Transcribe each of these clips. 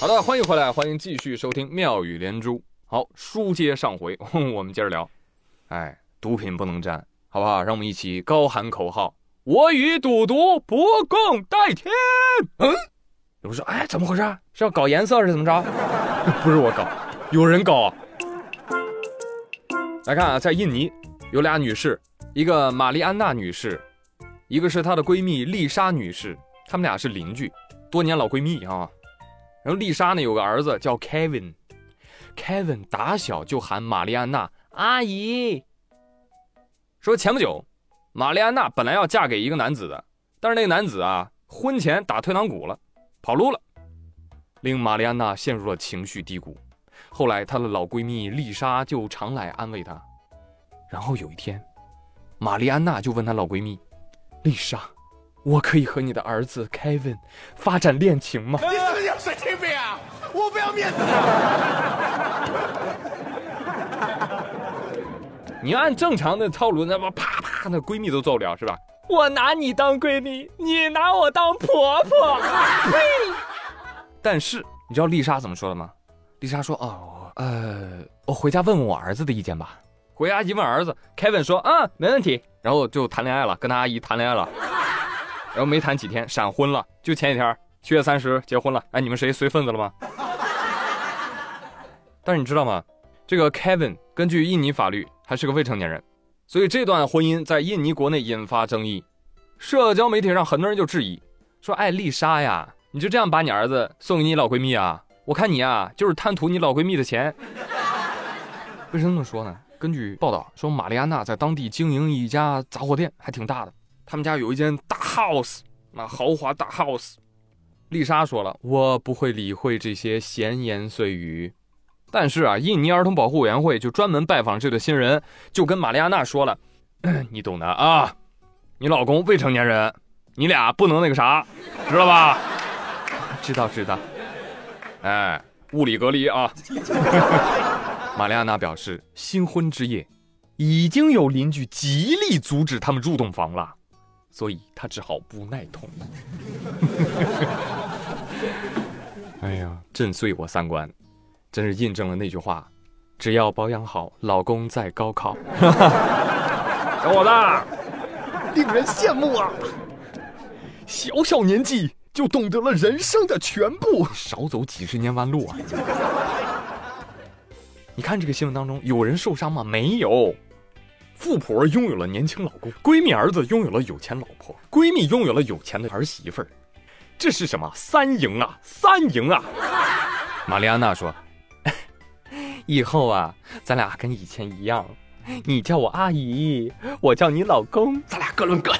好的，欢迎回来，欢迎继续收听妙语连珠。好，书接上回，我们接着聊。哎，毒品不能沾，好不好？让我们一起高喊口号：我与赌毒不共戴天。嗯，有人说，哎，怎么回事？是要搞颜色是怎么着？不是我搞，有人搞。来看啊，在印尼有俩女士，一个玛丽安娜女士，一个是她的闺蜜丽莎女士，她们俩是邻居，多年老闺蜜啊。然后丽莎呢有个儿子叫 Kevin，Kevin 打小就喊玛丽安娜阿姨。说前不久，玛丽安娜本来要嫁给一个男子的，但是那个男子啊婚前打退堂鼓了，跑路了，令玛丽安娜陷入了情绪低谷。后来她的老闺蜜丽莎就常来安慰她。然后有一天，玛丽安娜就问她老闺蜜丽莎。我可以和你的儿子 Kevin 发展恋情吗？你是不是有神经病啊！我不要面子。你按正常的套路，那么啪啪，那闺蜜都做不了是吧？我拿你当闺蜜，你拿我当婆婆。呸 但是你知道丽莎怎么说的吗？丽莎说：“哦，呃，我回家问问我儿子的意见吧。”回家一问儿子，Kevin 说：“啊，没问题。”然后就谈恋爱了，跟他阿姨谈恋爱了。然后没谈几天，闪婚了。就前几天，七月三十结婚了。哎，你们谁随份子了吗？但是你知道吗？这个 Kevin 根据印尼法律还是个未成年人，所以这段婚姻在印尼国内引发争议。社交媒体上很多人就质疑说：“哎，丽莎呀，你就这样把你儿子送给你老闺蜜啊？我看你啊，就是贪图你老闺蜜的钱。”为什么这么说呢？根据报道说，玛丽安娜在当地经营一家杂货店，还挺大的。他们家有一间大 house，那豪华大 house。丽莎说了，我不会理会这些闲言碎语。但是啊，印尼儿童保护委员会就专门拜访这对新人，就跟玛丽安娜说了：“ 你懂的啊，你老公未成年人，你俩不能那个啥，知道吧？” 知道知道。哎，物理隔离啊。玛丽安娜表示，新婚之夜已经有邻居极力阻止他们入洞房了。所以他只好无奈同意。哎呀，震碎我三观，真是印证了那句话：只要保养好，老公在高考。小伙子，令人羡慕啊！小小年纪就懂得了人生的全部，少走几十年弯路啊！你看这个新闻当中，有人受伤吗？没有。富婆拥有了年轻老公，闺蜜儿子拥有了有钱老婆，闺蜜拥有了有钱的儿媳妇儿，这是什么三赢啊？三赢啊！玛丽安娜说：“ 以后啊，咱俩跟以前一样，你叫我阿姨，我叫你老公，咱俩各论各。”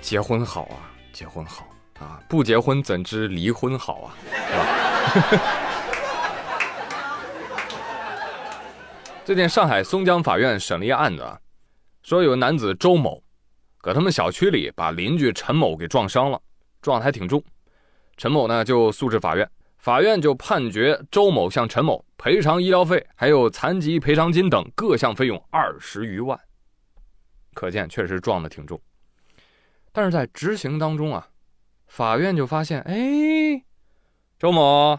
结婚好啊，结婚好。啊，不结婚怎知离婚好啊，是吧？最近上海松江法院审了一案子，说有男子周某，搁他们小区里把邻居陈某给撞伤了，撞的还挺重。陈某呢就诉至法院，法院就判决周某向陈某赔偿医疗费，还有残疾赔偿金等各项费用二十余万。可见确实撞的挺重，但是在执行当中啊。法院就发现，哎，周某，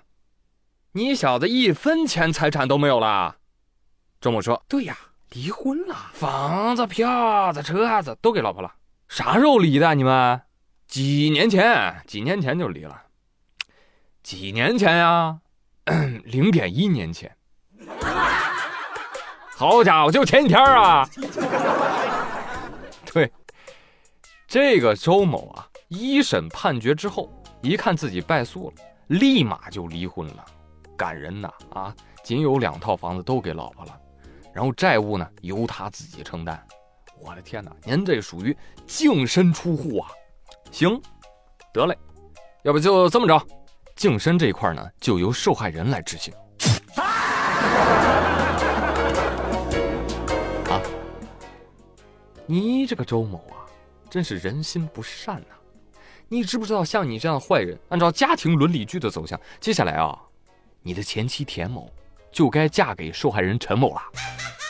你小子一分钱财产都没有了。周某说：“对呀，离婚了，房子、票子、车子都给老婆了。啥时候离的？你们？几年前？几年前就离了。几年前呀？零点一年前。好家伙，就前几天啊！对，这个周某啊。”一审判决之后，一看自己败诉了，立马就离婚了，感人呐啊！仅有两套房子都给老婆了，然后债务呢由他自己承担。我的天哪，您这属于净身出户啊！行，得嘞，要不就这么着，净身这一块呢就由受害人来执行。啊，你这个周某啊，真是人心不善呐！你知不知道，像你这样的坏人，按照家庭伦理剧的走向，接下来啊，你的前妻田某就该嫁给受害人陈某了。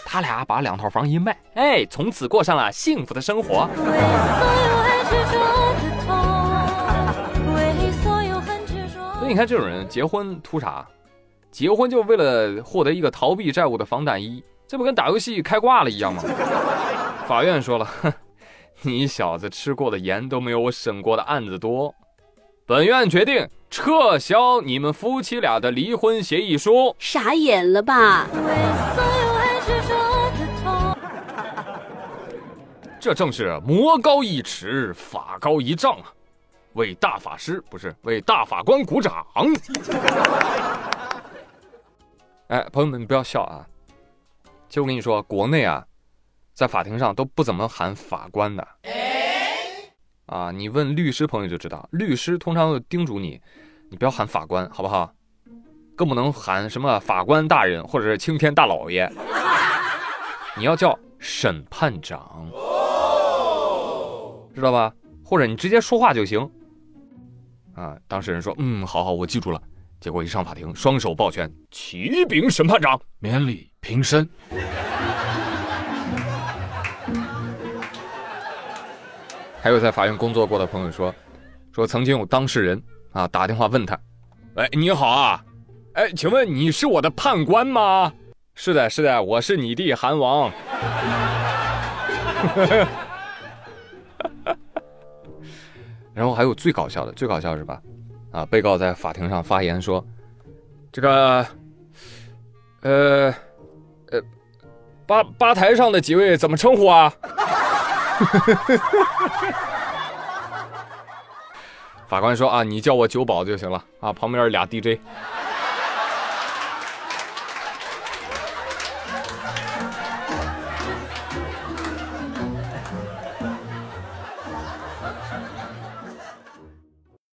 他俩把两套房一卖，哎，从此过上了幸福的生活。所以你看，这种人结婚图啥？结婚就为了获得一个逃避债务的防弹衣，这不跟打游戏开挂了一样吗？法院说了，哼，你小子吃过的盐都没有我审过的案子多。本院决定撤销你们夫妻俩的离婚协议书。傻眼了吧？这正是魔高一尺，法高一丈啊！为大法师不是为大法官鼓掌。哎，朋友们，你不要笑啊！其实我跟你说，国内啊，在法庭上都不怎么喊法官的。啊，你问律师朋友就知道，律师通常会叮嘱你，你不要喊法官，好不好？更不能喊什么法官大人或者是青天大老爷，你要叫审判长，知道吧？或者你直接说话就行。啊，当事人说，嗯，好好，我记住了。结果一上法庭，双手抱拳，启禀审判长，免礼平身。还有在法院工作过的朋友说，说曾经有当事人啊打电话问他，哎，你好啊，哎，请问你是我的判官吗？是的，是的，我是你弟韩王。然后还有最搞笑的，最搞笑是吧？啊，被告在法庭上发言说，这个，呃，呃，吧吧台上的几位怎么称呼啊？法官说啊，你叫我酒保就行了啊。旁边俩 DJ。